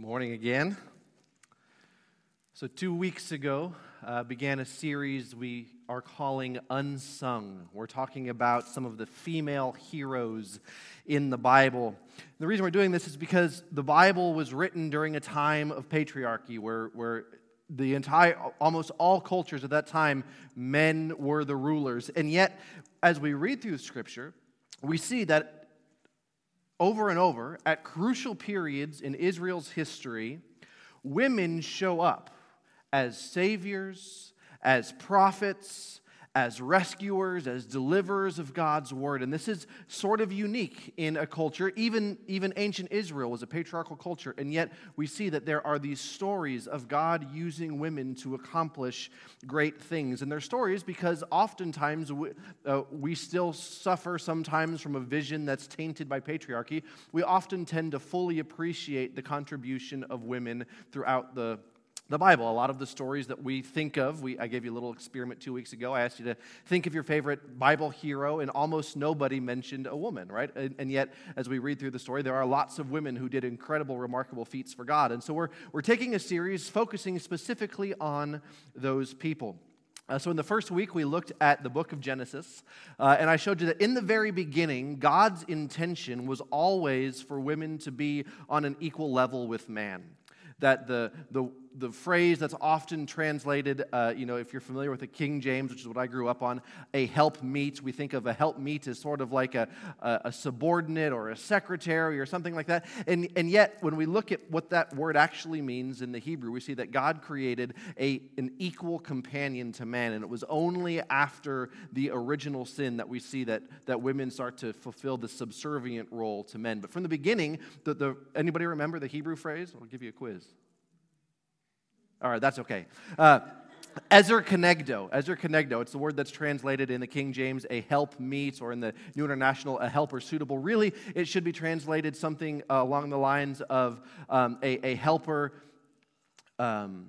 Morning again. So, two weeks ago, uh, began a series we are calling Unsung. We're talking about some of the female heroes in the Bible. The reason we're doing this is because the Bible was written during a time of patriarchy where, where the entire, almost all cultures at that time, men were the rulers. And yet, as we read through Scripture, we see that over and over, at crucial periods in Israel's history, women show up as saviors, as prophets, as rescuers, as deliverers of God's word. And this is sort of unique in a culture. Even, even ancient Israel was a patriarchal culture. And yet we see that there are these stories of God using women to accomplish great things. And they're stories because oftentimes we, uh, we still suffer sometimes from a vision that's tainted by patriarchy. We often tend to fully appreciate the contribution of women throughout the the Bible. A lot of the stories that we think of, we, I gave you a little experiment two weeks ago. I asked you to think of your favorite Bible hero, and almost nobody mentioned a woman, right? And, and, yet, as we read through the story, there are lots of women who did incredible, remarkable feats for God. And so we're, we're taking a series focusing specifically on those people. Uh, so, in the first week, we looked at the book of Genesis, uh, and I showed you that in the very beginning, God's intention was always for women to be on an equal level with man that the, the, the phrase that's often translated, uh, you know, if you're familiar with the King James, which is what I grew up on, a help meet, we think of a help meet as sort of like a, a, a subordinate or a secretary or something like that. And, and yet, when we look at what that word actually means in the Hebrew, we see that God created a, an equal companion to man. And it was only after the original sin that we see that, that women start to fulfill the subservient role to men. But from the beginning, the, the, anybody remember the Hebrew phrase? I'll give you a quiz. All right, that's okay. Uh, Ezer Kenegdo. Ezer Kenegdo. It's the word that's translated in the King James, a help meet, or in the New International, a helper suitable. Really, it should be translated something uh, along the lines of um, a, a, helper um,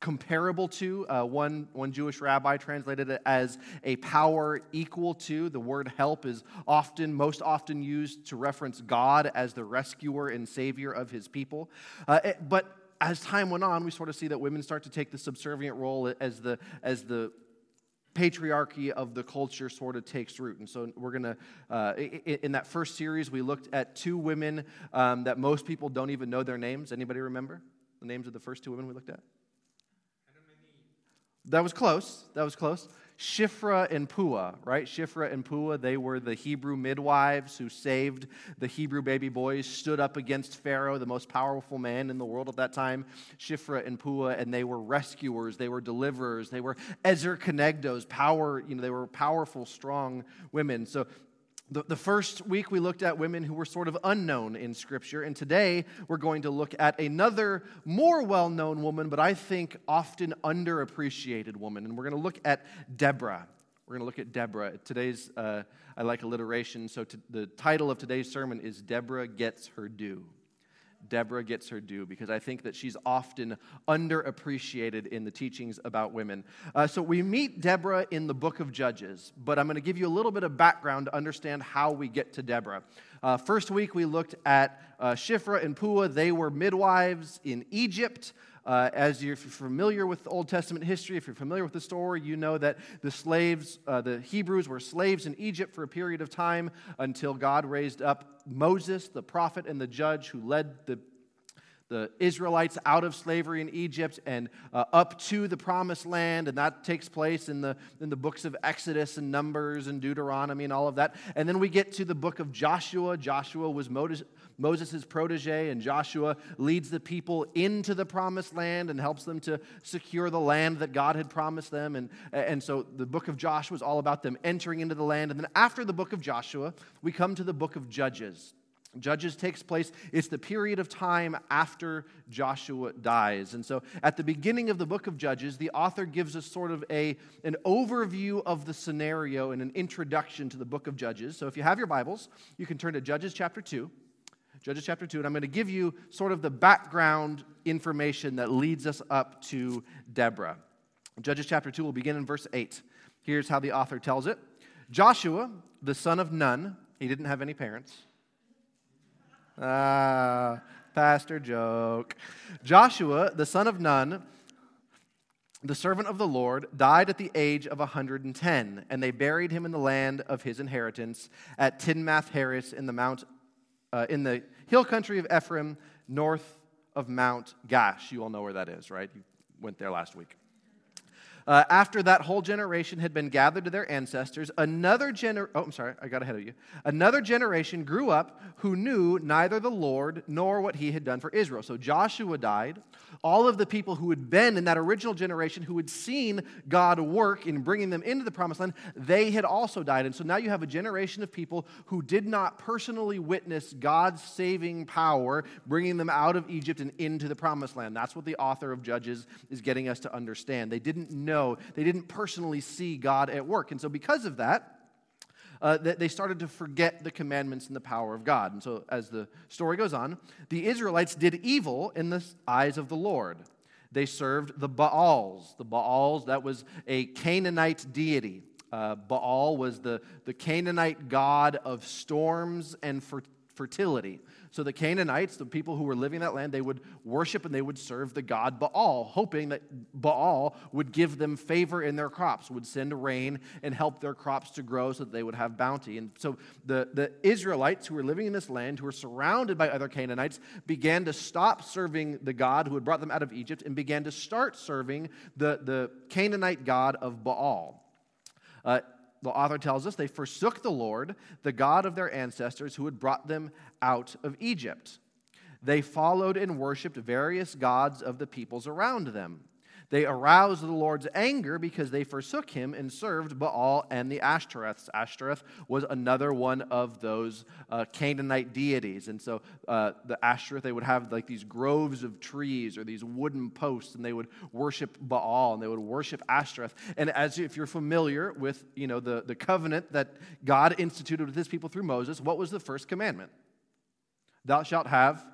comparable to. Uh, one, one Jewish rabbi translated it as a power equal to. The word help is often, most often used to reference God as the rescuer and savior of his people. Uh, it, but as time went on, we sort of see that women start to take the subservient role as the, as the patriarchy of the culture sort of takes root. And so we're going to, uh, in that first series, we looked at two women um, that most people don't even know their names. Anybody remember the names of the first two women we looked at? That was close. That was close. Shifra and Puah, right? Shifra and Puah, they were the Hebrew midwives who saved the Hebrew baby boys, stood up against Pharaoh, the most powerful man in the world at that time. Shifra and Puah, and they were rescuers, they were deliverers, they were Ezer Kenegdos, power, you know, they were powerful, strong women. So the, the first week we looked at women who were sort of unknown in Scripture, and today we're going to look at another more well known woman, but I think often underappreciated woman. And we're going to look at Deborah. We're going to look at Deborah. Today's, uh, I like alliteration, so the title of today's sermon is Deborah Gets Her Due. Deborah gets her due because I think that she's often underappreciated in the teachings about women. Uh, so we meet Deborah in the book of Judges, but I'm going to give you a little bit of background to understand how we get to Deborah. Uh, first week we looked at uh, Shifra and Puah. They were midwives in Egypt. Uh, as you're familiar with Old Testament history, if you're familiar with the story, you know that the slaves, uh, the Hebrews, were slaves in Egypt for a period of time until God raised up Moses, the prophet and the judge, who led the the Israelites out of slavery in Egypt and uh, up to the promised land. And that takes place in the, in the books of Exodus and Numbers and Deuteronomy and all of that. And then we get to the book of Joshua. Joshua was Moses, protege, and Joshua leads the people into the promised land and helps them to secure the land that God had promised them. And, and so the book of Joshua is all about them entering into the land. And then after the book of Joshua, we come to the book of Judges. Judges takes place, it's the period of time after Joshua dies. And so at the beginning of the book of Judges, the author gives us sort of a, an overview of the scenario and an introduction to the book of Judges. So if you have your Bibles, you can turn to Judges chapter 2. Judges chapter 2, and I'm going to give you sort of the background information that leads us up to Deborah. Judges chapter 2 will begin in verse 8. Here's how the author tells it Joshua, the son of Nun, he didn't have any parents. Uh, Pastor joke. Joshua, the son of Nun, the servant of the Lord, died at the age of 110, and they buried him in the land of his inheritance at Timnath Heres, in the mount, uh, in the hill country of Ephraim, north of Mount Gaash. You all know where that is, right? You went there last week. Uh, after that whole generation had been gathered to their ancestors, another gener- oh, I'm sorry, I got ahead of you. Another generation grew up who knew neither the Lord nor what he had done for Israel. So Joshua died. All of the people who had been in that original generation who had seen God work in bringing them into the promised land, they had also died. And so now you have a generation of people who did not personally witness God's saving power bringing them out of Egypt and into the promised land. That's what the author of Judges is getting us to understand. They didn't know know. They didn't personally see God at work. And so, because of that, uh, they started to forget the commandments and the power of God. And so, as the story goes on, the Israelites did evil in the eyes of the Lord. They served the Baals. The Baals, that was a Canaanite deity. Uh, Baal was the, the Canaanite god of storms and fertility. So the Canaanites, the people who were living in that land, they would worship and they would serve the god Baal, hoping that Baal would give them favor in their crops, would send rain and help their crops to grow so that they would have bounty. And so the, the Israelites who were living in this land, who were surrounded by other Canaanites, began to stop serving the God who had brought them out of Egypt and began to start serving the, the Canaanite God of Baal. Uh, the author tells us they forsook the Lord, the God of their ancestors who had brought them out of Egypt. They followed and worshiped various gods of the peoples around them. They aroused the Lord's anger because they forsook him and served Baal and the Ashtoreths. Ashtoreth was another one of those uh, Canaanite deities. And so uh, the Ashtoreth, they would have like these groves of trees or these wooden posts, and they would worship Baal and they would worship Ashtoreth. And as if you're familiar with you know, the, the covenant that God instituted with his people through Moses, what was the first commandment? Thou shalt have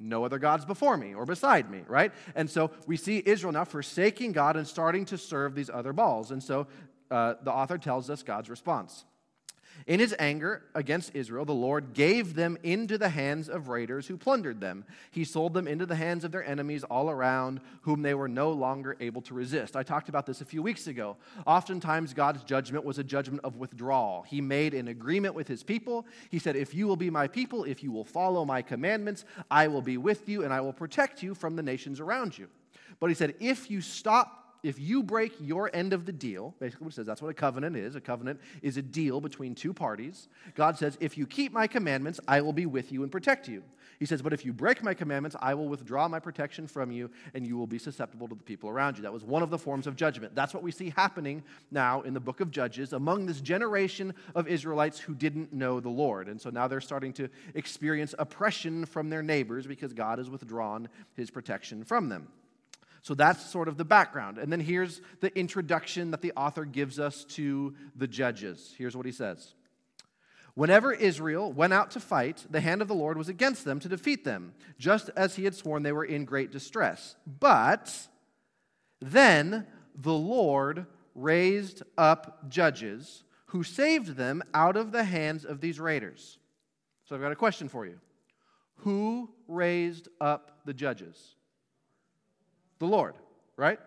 no other gods before me or beside me, right? And so we see Israel now forsaking God and starting to serve these other Baals. And so uh, the author tells us God's response. In his anger against Israel, the Lord gave them into the hands of raiders who plundered them. He sold them into the hands of their enemies all around, whom they were no longer able to resist. I talked about this a few weeks ago. Oftentimes, God's judgment was a judgment of withdrawal. He made an agreement with his people. He said, If you will be my people, if you will follow my commandments, I will be with you and I will protect you from the nations around you. But he said, If you stop if you break your end of the deal, basically what it says, that's what a covenant is. A covenant is a deal between two parties. God says, if you keep my commandments, I will be with you and protect you. He says, but if you break my commandments, I will withdraw my protection from you and you will be susceptible to the people around you. That was one of the forms of judgment. That's what we see happening now in the book of Judges among this generation of Israelites who didn't know the Lord. And so now they're starting to experience oppression from their neighbors because God has withdrawn his protection from them. So that's sort of the background. And then here's the introduction that the author gives us to the judges. Here's what he says Whenever Israel went out to fight, the hand of the Lord was against them to defeat them, just as he had sworn they were in great distress. But then the Lord raised up judges who saved them out of the hands of these raiders. So I've got a question for you. Who raised up the judges? The Lord, right?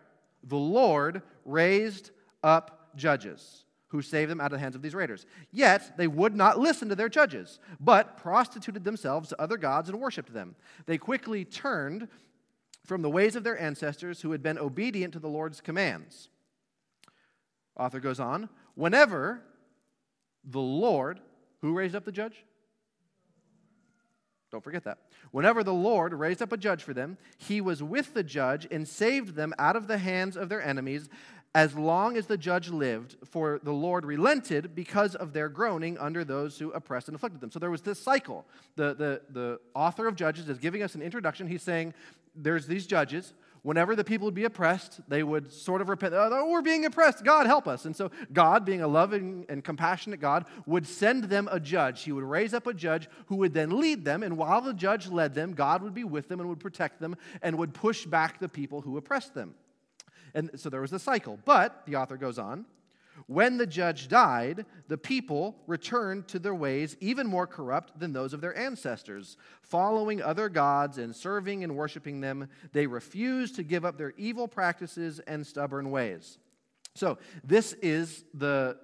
The Lord raised up judges who saved them out of the hands of these raiders. Yet they would not listen to their judges, but prostituted themselves to other gods and worshiped them. They quickly turned from the ways of their ancestors who had been obedient to the Lord's commands. Author goes on, whenever the Lord, who raised up the judge? Don't forget that. Whenever the Lord raised up a judge for them, he was with the judge and saved them out of the hands of their enemies as long as the judge lived, for the Lord relented because of their groaning under those who oppressed and afflicted them. So there was this cycle. The, the, the author of Judges is giving us an introduction. He's saying there's these judges whenever the people would be oppressed, they would sort of repent, oh, we're being oppressed. God, help us. And so God, being a loving and compassionate God, would send them a judge. He would raise up a judge who would then lead them. And while the judge led them, God would be with them and would protect them and would push back the people who oppressed them. And so there was a cycle. But, the author goes on, When the judge died, the people returned to their ways even more corrupt than those of their ancestors. Following other gods and serving and worshiping them, they refused to give up their evil practices and stubborn ways. So, this is the,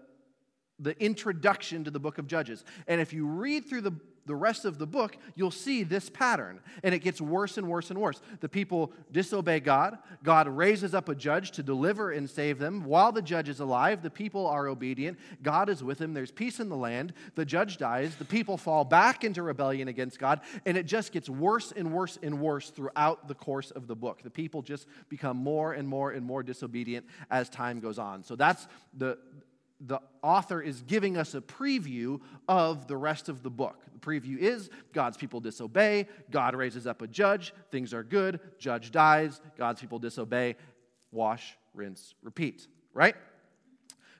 the introduction to the book of Judges. And if you read through the the rest of the book, you'll see this pattern. And it gets worse and worse and worse. The people disobey God. God raises up a judge to deliver and save them. While the judge is alive, the people are obedient. God is with him. There's peace in the land. The judge dies. The people fall back into rebellion against God. And it just gets worse and worse and worse throughout the course of the book. The people just become more and more and more disobedient as time goes on. So that's the the author is giving us a preview of the rest of the book. The preview is God's people disobey, God raises up a judge, things are good, judge dies, God's people disobey, wash, rinse, repeat, right?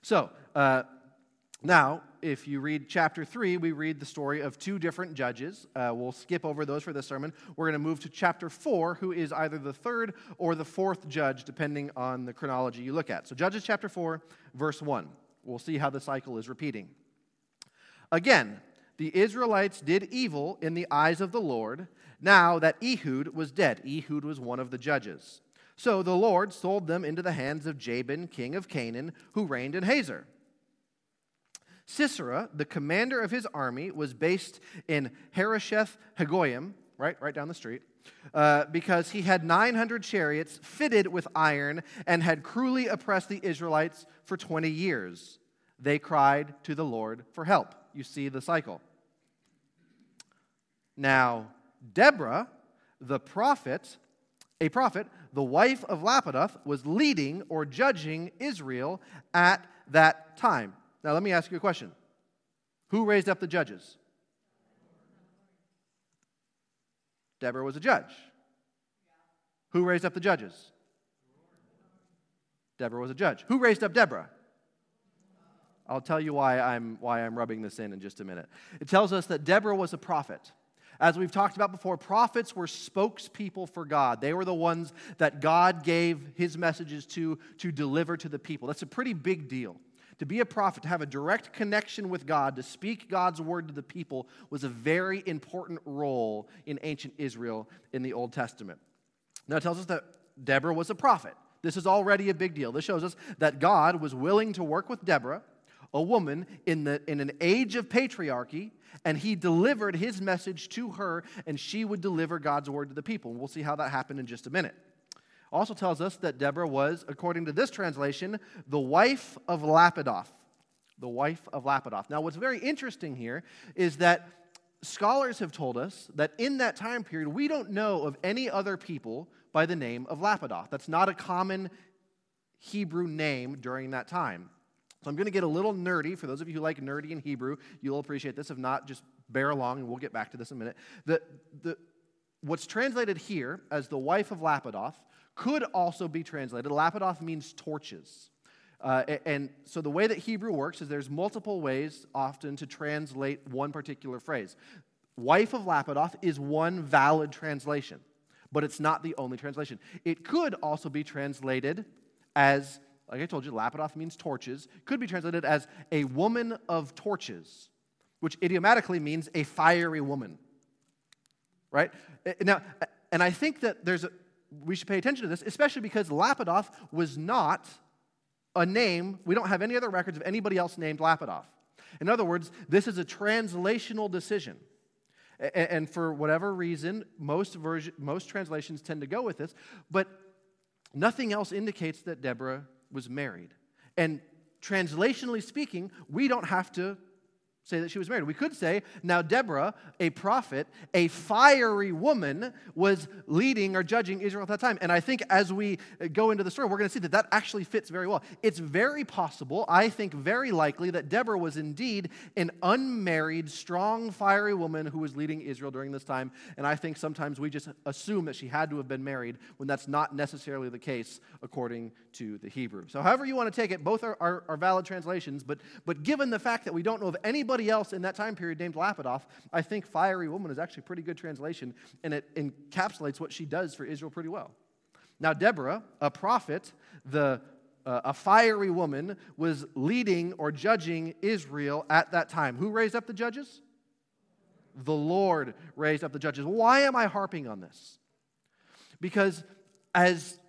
So, uh, now, if you read chapter 3, we read the story of two different judges. Uh, we'll skip over those for this sermon. We're going to move to chapter 4, who is either the third or the fourth judge, depending on the chronology you look at. So, Judges chapter 4, verse 1. We'll see how the cycle is repeating. Again, the Israelites did evil in the eyes of the Lord now that Ehud was dead. Ehud was one of the judges. So the Lord sold them into the hands of Jabin, king of Canaan, who reigned in Hazor. Sisera, the commander of his army, was based in Harosheth Hagoyim, right, right down the street, uh, because he had 900 chariots fitted with iron and had cruelly oppressed the Israelites for 20 years. They cried to the Lord for help. You see the cycle. Now, Deborah, the prophet, a prophet, the wife of Lapidoth, was leading or judging Israel at that time. Now, let me ask you a question Who raised up the judges? Deborah was a judge. Who raised up the judges? Deborah was a judge. Who raised up Deborah? I'll tell you why I'm, why I'm rubbing this in in just a minute. It tells us that Deborah was a prophet. As we've talked about before, prophets were spokespeople for God. They were the ones that God gave his messages to to deliver to the people. That's a pretty big deal. To be a prophet, to have a direct connection with God, to speak God's word to the people, was a very important role in ancient Israel in the Old Testament. Now, it tells us that Deborah was a prophet. This is already a big deal. This shows us that God was willing to work with Deborah, a woman in, the, in an age of patriarchy, and he delivered his message to her, and she would deliver God's word to the people. We'll see how that happened in just a minute also tells us that Deborah was, according to this translation, the wife of Lapidoth. The wife of Lapidoth. Now, what's very interesting here is that scholars have told us that in that time period, we don't know of any other people by the name of Lapidoth. That's not a common Hebrew name during that time. So I'm going to get a little nerdy. For those of you who like nerdy in Hebrew, you'll appreciate this. If not, just bear along, and we'll get back to this in a minute. The, the, what's translated here as the wife of Lapidoth could also be translated. Lapidoth means torches. Uh, and so the way that Hebrew works is there's multiple ways often to translate one particular phrase. Wife of Lapidoth is one valid translation, but it's not the only translation. It could also be translated as, like I told you, Lapidoth means torches, could be translated as a woman of torches, which idiomatically means a fiery woman. Right? Now, and I think that there's a, we should pay attention to this, especially because Lapidoth was not a name. We don't have any other records of anybody else named Lapidoth. In other words, this is a translational decision. And for whatever reason, most, version, most translations tend to go with this, but nothing else indicates that Deborah was married. And translationally speaking, we don't have to say that she was married. We could say, now Deborah, a prophet, a fiery woman, was leading or judging Israel at that time. And I think as we go into the story, we're going to see that that actually fits very well. It's very possible, I think very likely, that Deborah was indeed an unmarried, strong, fiery woman who was leading Israel during this time. And I think sometimes we just assume that she had to have been married when that's not necessarily the case according to the Hebrew. So, however you want to take it, both are, are, are valid translations. But, but given the fact that we don't know of anybody anybody else in that time period named Lapidoth, I think fiery woman is actually a pretty good translation, and it encapsulates what she does for Israel pretty well. Now, Deborah, a prophet, the, uh, a fiery woman was leading or judging Israel at that time. Who raised up the judges? The Lord raised up the judges. Why am I harping on this? Because as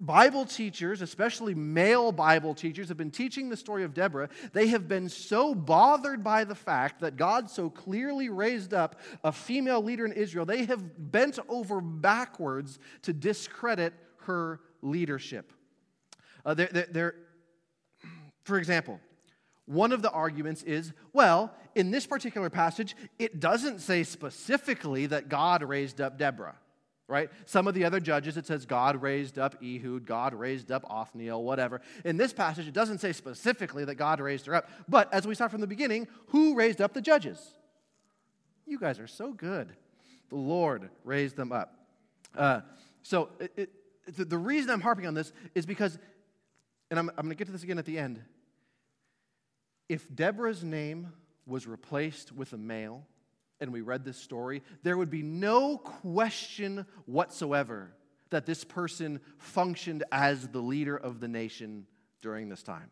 Bible teachers, especially male Bible teachers, have been teaching the story of Deborah. They have been so bothered by the fact that God so clearly raised up a female leader in Israel, they have bent over backwards to discredit her leadership. Uh, they're, they're, they're, for example, one of the arguments is well, in this particular passage, it doesn't say specifically that God raised up Deborah right? Some of the other judges, it says God raised up Ehud, God raised up Othniel, whatever. In this passage, it doesn't say specifically that God raised her up. But as we saw from the beginning, who raised up the judges? You guys are so good. The Lord raised them up. Uh, so it, it, the, the, reason I'm harping on this is because, and I'm, I'm going to get to this again at the end. If Deborah's name was replaced with a male, and we read this story, there would be no question whatsoever that this person functioned as the leader of the nation during this time.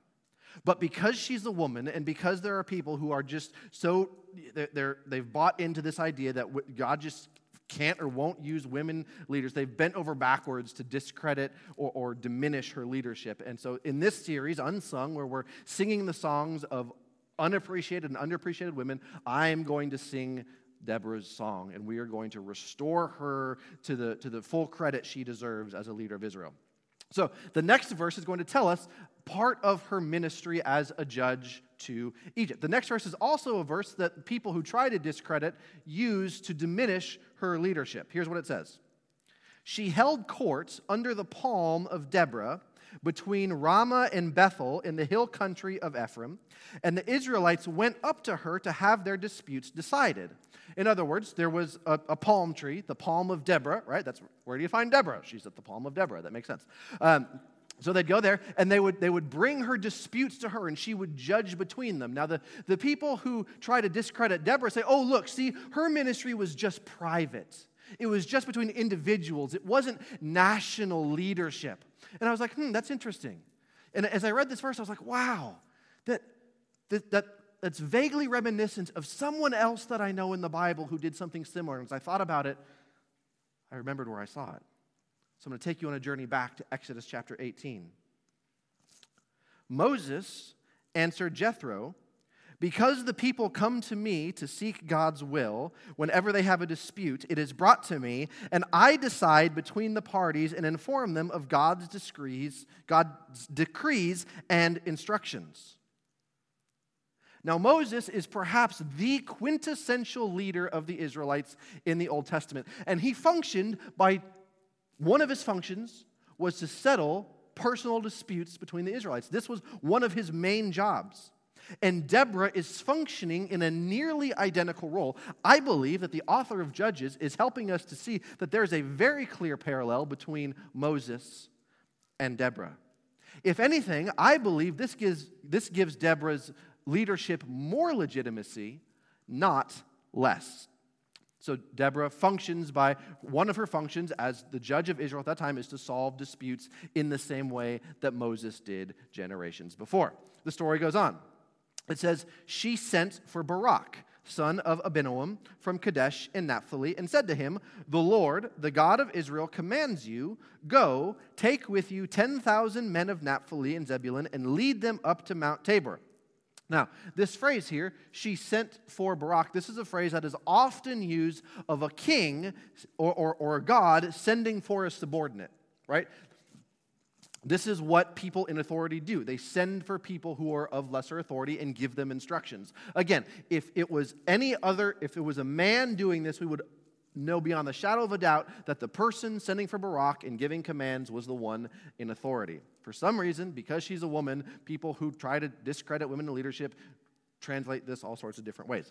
But because she's a woman, and because there are people who are just so, they're, they have bought into this idea that God just can't or won't use women leaders, they've bent over backwards to discredit or, or diminish her leadership. And so in this series, Unsung, where we're singing the songs of unappreciated and underappreciated women, I'm going to sing Deborah's song, and we are going to restore her to the, to the full credit she deserves as a leader of Israel. So the next verse is going to tell us part of her ministry as a judge to Egypt. The next verse is also a verse that people who try to discredit use to diminish her leadership. Here's what it says She held court under the palm of Deborah between Ramah and Bethel in the hill country of Ephraim, and the Israelites went up to her to have their disputes decided. In other words, there was a, a palm tree, the palm of Deborah, right? That's where do you find Deborah? She's at the palm of Deborah. That makes sense. Um, so they'd go there and they would, they would bring her disputes to her and she would judge between them. Now, the, the people who try to discredit Deborah say, oh, look, see, her ministry was just private. It was just between individuals, it wasn't national leadership. And I was like, hmm, that's interesting. And as I read this verse, I was like, wow, that, that, that that's vaguely reminiscent of someone else that I know in the Bible who did something similar. And as I thought about it, I remembered where I saw it. So I'm going to take you on a journey back to Exodus chapter 18. Moses answered Jethro, because the people come to me to seek God's will whenever they have a dispute, it is brought to me, and I decide between the parties and inform them of God's decrees, God's decrees and instructions. Now, Moses is perhaps the quintessential leader of the Israelites in the Old Testament, and he functioned by one of his functions was to settle personal disputes between the Israelites. This was one of his main jobs. And Deborah is functioning in a nearly identical role. I believe that the author of Judges is helping us to see that there's a very clear parallel between Moses and Deborah. If anything, I believe this gives, this gives Deborah's leadership more legitimacy, not less. So Deborah functions by one of her functions as the judge of Israel at that time is to solve disputes in the same way that Moses did generations before. The story goes on. It says, She sent for Barak, son of Abinoam, from Kadesh in Naphtali, and said to him, The Lord, the God of Israel, commands you, Go, take with you 10,000 men of Naphtali and Zebulun, and lead them up to Mount Tabor. Now, this phrase here, she sent for Barak, this is a phrase that is often used of a king or, or, or a god sending for a subordinate, right? This is what people in authority do. They send for people who are of lesser authority and give them instructions. Again, if it was any other, if it was a man doing this, we would know beyond the shadow of a doubt that the person sending for Barak and giving commands was the one in authority. For some reason, because she's a woman, people who try to discredit women in leadership translate this all sorts of different ways.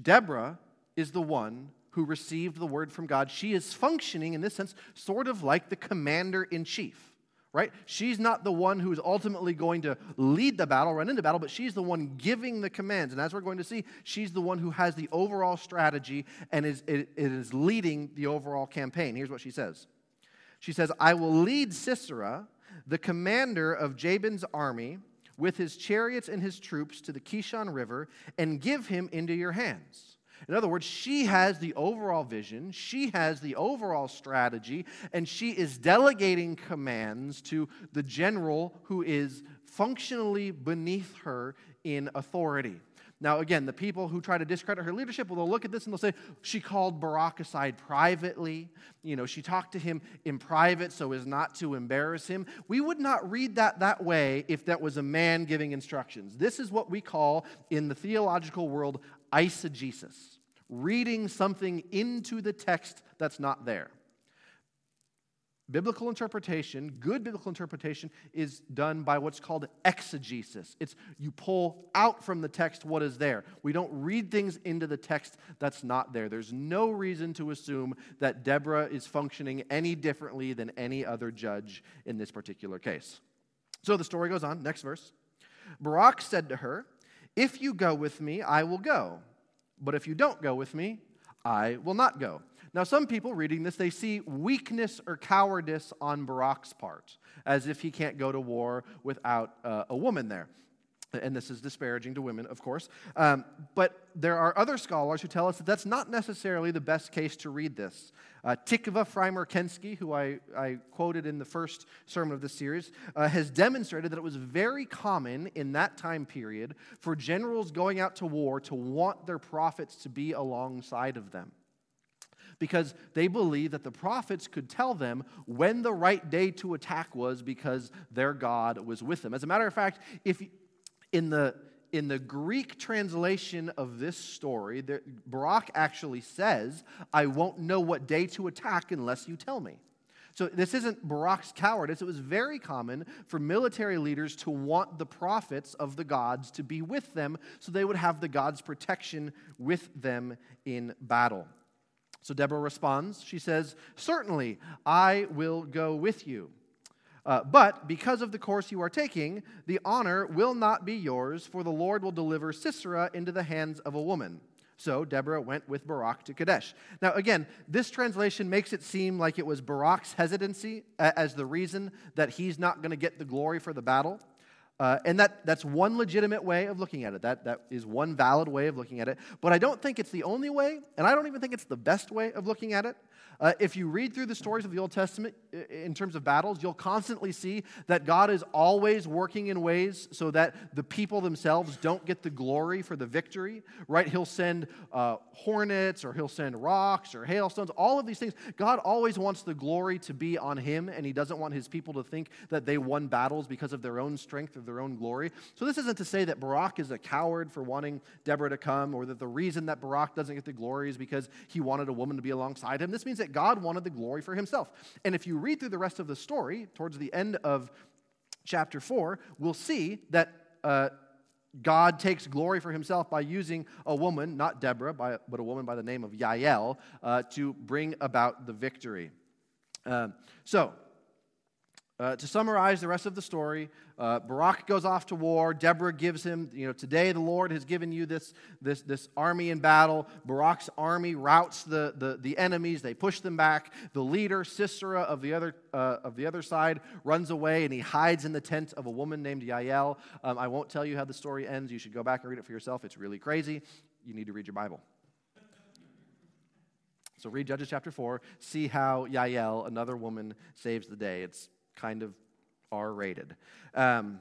Deborah is the one who received the word from God, she is functioning in this sense sort of like the commander in chief, right? She's not the one who's ultimately going to lead the battle, run into battle, but she's the one giving the commands. And as we're going to see, she's the one who has the overall strategy and is, it, it is leading the overall campaign. Here's what she says She says, I will lead Sisera, the commander of Jabin's army, with his chariots and his troops to the Kishon River and give him into your hands. In other words, she has the overall vision, she has the overall strategy, and she is delegating commands to the general who is functionally beneath her in authority. Now, again, the people who try to discredit her leadership, well, they'll look at this and they'll say, she called Barak aside privately. You know, she talked to him in private so as not to embarrass him. We would not read that that way if that was a man giving instructions. This is what we call, in the theological world, eisegesis reading something into the text that's not there. Biblical interpretation, good biblical interpretation, is done by what's called exegesis. It's you pull out from the text what is there. We don't read things into the text that's not there. There's no reason to assume that Deborah is functioning any differently than any other judge in this particular case. So the story goes on. Next verse. Barak said to her, If you go with me, I will go. But if you don't go with me, I will not go. Now, some people reading this, they see weakness or cowardice on Barak's part, as if he can't go to war without uh, a woman there. And this is disparaging to women, of course. Um, but there are other scholars who tell us that that's not necessarily the best case to read this. Uh, Tikva Frymer-Kensky, who I, I, quoted in the first sermon of this series, uh, has demonstrated that it was very common in that time period for generals going out to war to want their prophets to be alongside of them because they believed that the prophets could tell them when the right day to attack was because their God was with them. As a matter of fact, if in the in the Greek translation of this story, there, Barak actually says, I won't know what day to attack unless you tell me. So this isn't Barak's cowardice. It was very common for military leaders to want the prophets of the gods to be with them so they would have the gods' protection with them in battle. So Deborah responds. She says, Certainly, I will go with you. Uh, but because of the course you are taking, the honor will not be yours, for the Lord will deliver Sisera into the hands of a woman. So Deborah went with Barak to Kadesh. Now, again, this translation makes it seem like it was Barak's hesitancy as the reason that he's not going to get the glory for the battle. Uh, and that, that's one legitimate way of looking at it. That, that is one valid way of looking at it. But I don't think it's the only way, and I don't even think it's the best way of looking at it. Uh, if you read through the stories of the Old Testament in terms of battles, you'll constantly see that God is always working in ways so that the people themselves don't get the glory for the victory, right? He'll send uh, hornets or he'll send rocks or hailstones, all of these things. God always wants the glory to be on him, and he doesn't want his people to think that they won battles because of their own strength or their own glory. So this isn't to say that Barak is a coward for wanting Deborah to come or that the reason that Barak doesn't get the glory is because he wanted a woman to be alongside him. This means that God wanted the glory for himself. And if you read through the rest of the story, towards the end of chapter 4, we'll see that uh, God takes glory for himself by using a woman, not Deborah, by, but a woman by the name of Yael, uh, to bring about the victory. Uh, so, uh, to summarize the rest of the story, uh, Barak goes off to war. Deborah gives him, you know, today the Lord has given you this, this, this army in battle. Barak's army routs the, the, the enemies. They push them back. The leader, Sisera of the, other, uh, of the other side, runs away and he hides in the tent of a woman named Yael. Um, I won't tell you how the story ends. You should go back and read it for yourself. It's really crazy. You need to read your Bible. So read Judges chapter 4, see how Yael, another woman, saves the day. It's kind of R rated. Um,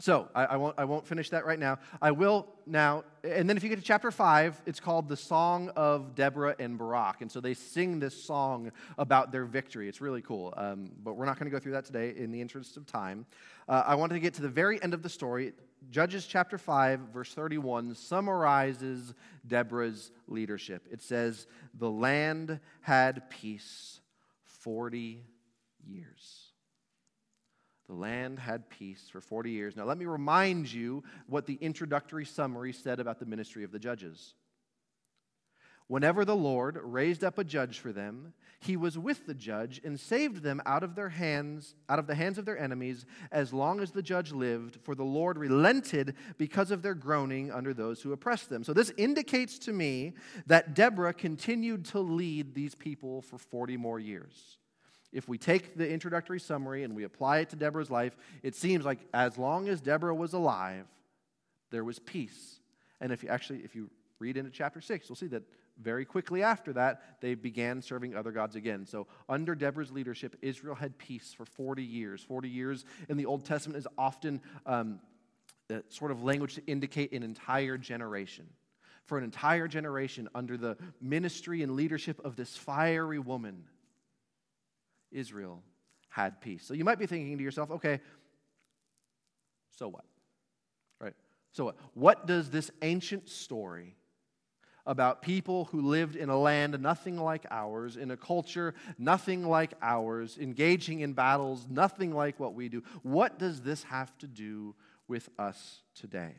so I, I, won't, I won't finish that right now. I will now, and then if you get to chapter 5, it's called the Song of Deborah and Barak. And so they sing this song about their victory. It's really cool. Um, but we're not going to go through that today in the interest of time. Uh, I wanted to get to the very end of the story. Judges chapter 5, verse 31, summarizes Deborah's leadership. It says, The land had peace 40 years. The land had peace for 40 years. Now, let me remind you what the introductory summary said about the ministry of the judges. Whenever the Lord raised up a judge for them, he was with the judge and saved them out of their hands, out of the hands of their enemies, as long as the judge lived, for the Lord relented because of their groaning under those who oppressed them. So this indicates to me that Deborah continued to lead these people for 40 more years. If we take the introductory summary and we apply it to Deborah's life, it seems like as long as Deborah was alive, there was peace. And if you actually, if you read into chapter 6, you'll see that very quickly after that, they began serving other gods again. So, under Deborah's leadership, Israel had peace for 40 years. 40 years in the Old Testament is often um, sort of language to indicate an entire generation. For an entire generation, under the ministry and leadership of this fiery woman, Israel had peace. So, you might be thinking to yourself, okay, so what? Right? So, what? What does this ancient story about people who lived in a land nothing like ours, in a culture nothing like ours, engaging in battles nothing like what we do. What does this have to do with us today?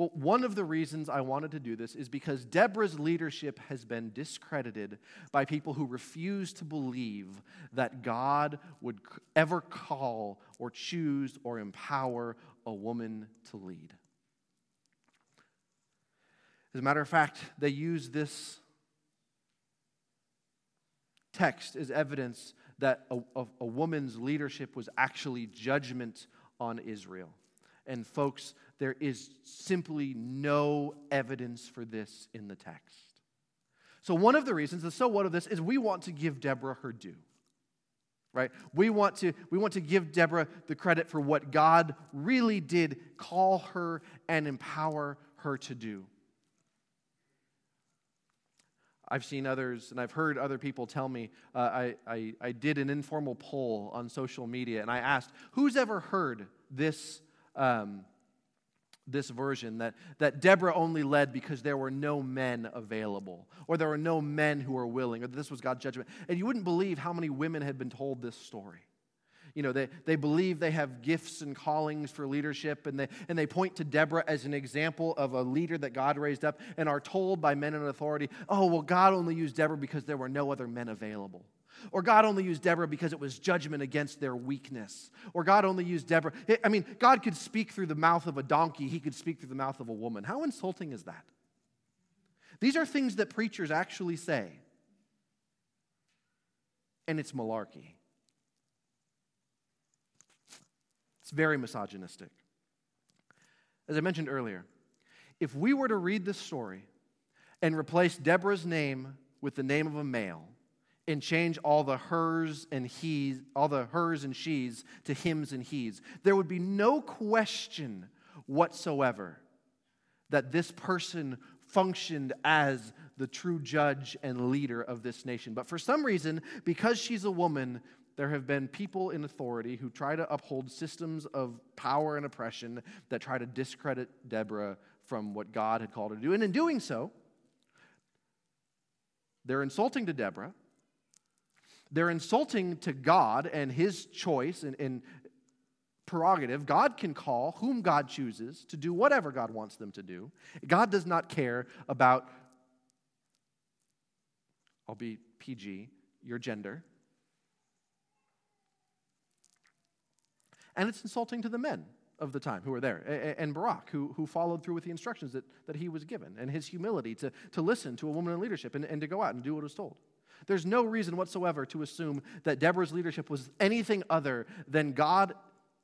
Well, one of the reasons I wanted to do this is because Deborah's leadership has been discredited by people who refuse to believe that God would ever call or choose or empower a woman to lead. As a matter of fact, they use this text as evidence that a, a, a, woman's leadership was actually judgment on Israel. And, folks, there is simply no evidence for this in the text. So, one of the reasons, the so what of this, is we want to give Deborah her due. Right? We want, to, we want to give Deborah the credit for what God really did call her and empower her to do. I've seen others and I've heard other people tell me. Uh, I, I, I, did an informal poll on social media and I asked, who's ever heard this, um, this version that, that Deborah only led because there were no men available, or there were no men who were willing, or this was God's judgment? And you wouldn't believe how many women had been told this story. You know, they, they believe they have gifts and callings for leadership, and they, and they point to Deborah as an example of a leader that God raised up and are told by men in authority, oh, well, God only used Deborah because there were no other men available. Or God only used Deborah because it was judgment against their weakness. Or God only used Deborah. I mean, God could speak through the mouth of a donkey, He could speak through the mouth of a woman. How insulting is that? These are things that preachers actually say. And it's malarkey. It's very misogynistic. As I mentioned earlier, if we were to read this story and replace Deborah's name with the name of a male and change all the hers and he's, all the hers and she's to hims and he's, there would be no question whatsoever that this person functioned as the true judge and leader of this nation. But for some reason, because she's a woman, there have been people in authority who try to uphold systems of power and oppression that try to discredit Deborah from what God had called her to do. And in doing so, they're insulting to Deborah. They're insulting to God and his choice and, and prerogative. God can call whom God chooses to do whatever God wants them to do. God does not care about, I'll be PG, your gender. And it's insulting to the men of the time who were there, and Barak, who, who followed through with the instructions that, that he was given, and his humility to, to listen to a woman in leadership and, and to go out and do what was told. There's no reason whatsoever to assume that Deborah's leadership was anything other than God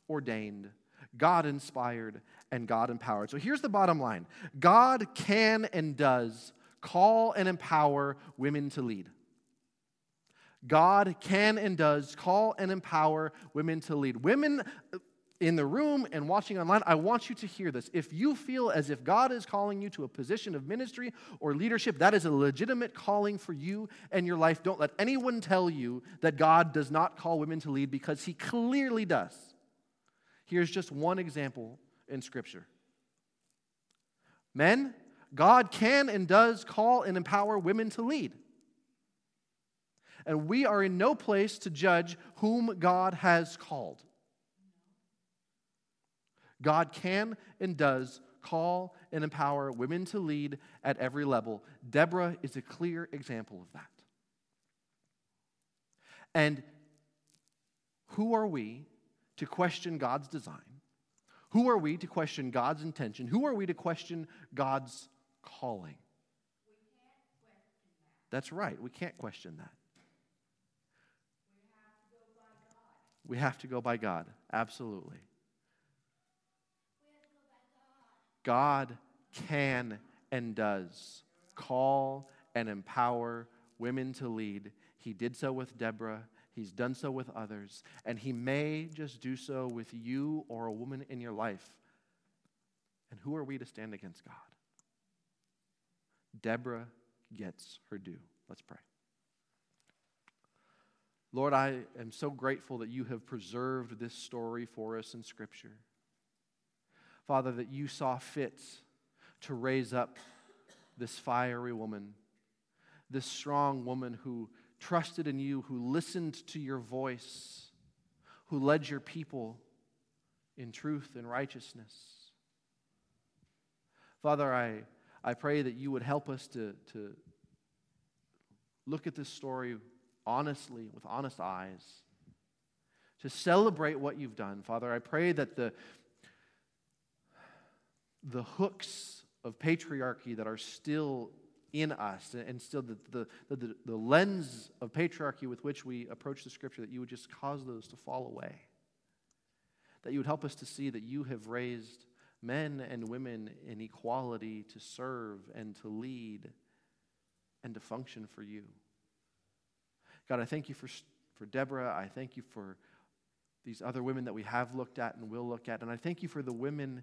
ordained, God inspired, and God empowered. So here's the bottom line God can and does call and empower women to lead. God can and does call and empower women to lead. Women in the room and watching online, I want you to hear this. If you feel as if God is calling you to a position of ministry or leadership, that is a legitimate calling for you and your life. Don't let anyone tell you that God does not call women to lead because He clearly does. Here's just one example in Scripture. Men, God can and does call and empower women to lead and we are in no place to judge whom God has called. God can and does call and empower women to lead at every level. Deborah is a clear example of that. And who are we to question God's design? Who are we to question God's intention? Who are we to question God's calling? That's right, we can't question that. We have to go by God, absolutely. God can and does call and empower women to lead. He did so with Deborah. He's done so with others. And he may just do so with you or a woman in your life. And who are we to stand against God? Deborah gets her due. Let's pray. Lord, I am so grateful that you have preserved this story for us in Scripture. Father, that you saw fit to raise up this fiery woman, this strong woman who trusted in you, who listened to your voice, who led your people in truth and righteousness. Father, I, I pray that you would help us to, to look at this story honestly, with honest eyes, to celebrate what you've done. Father, I pray that the, the hooks of patriarchy that are still in us and still the, the, the, the, lens of patriarchy with which we approach the scripture, that you would just cause those to fall away. That you would help us to see that you have raised men and women in equality to serve and to lead and to function for you. God, I thank you for, for Deborah. I thank you for these other women that we have looked at and will look at. And I thank you for the women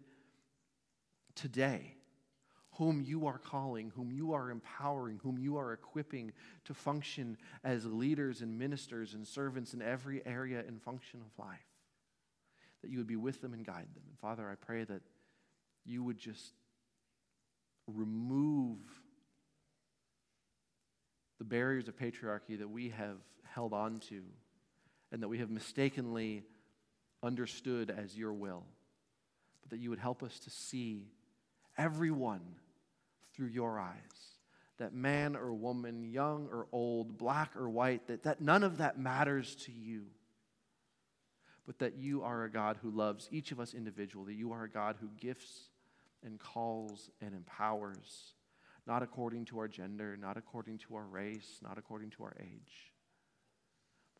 today whom you are calling, whom you are empowering, whom you are equipping to function as leaders and ministers and servants in every area and function of life. That you would be with them and guide them. And Father, I pray that you would just remove the barriers of patriarchy that we have held on to and that we have mistakenly understood as your will, but that you would help us to see everyone through your eyes. That man or woman, young or old, black or white, that, that none of that matters to you, but that you are a God who loves each of us individually. That you are a God who gifts and calls and empowers not according to our gender, not according to our race, not according to our age.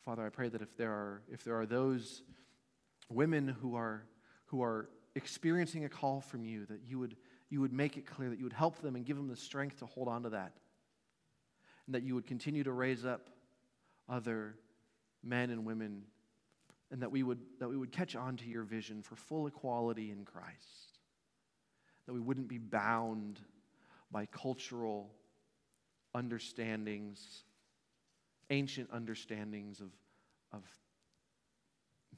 Father, I pray that if there are, if there are those women who are, who are experiencing a call from you, that you would, you would make it clear, that you would help them and give them the strength to hold on to that. And that you would continue to raise up other men and women, and that we would, that we would catch on to your vision for full equality in Christ. That we wouldn't be bound by cultural understandings, ancient understandings of, of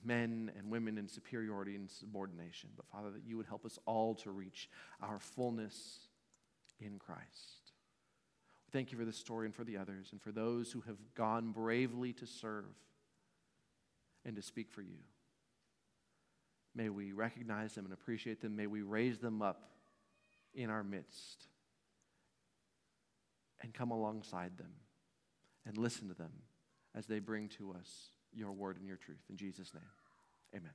men and women in superiority and subordination. But Father, that you would help us all to reach our fullness in Christ. Thank you for this story and for the others, and for those who have gone bravely to serve and to speak for you. May we recognize them and appreciate them. May we raise them up in our midst and come alongside them and listen to them as they bring to us your word and your truth. In Jesus' name, amen.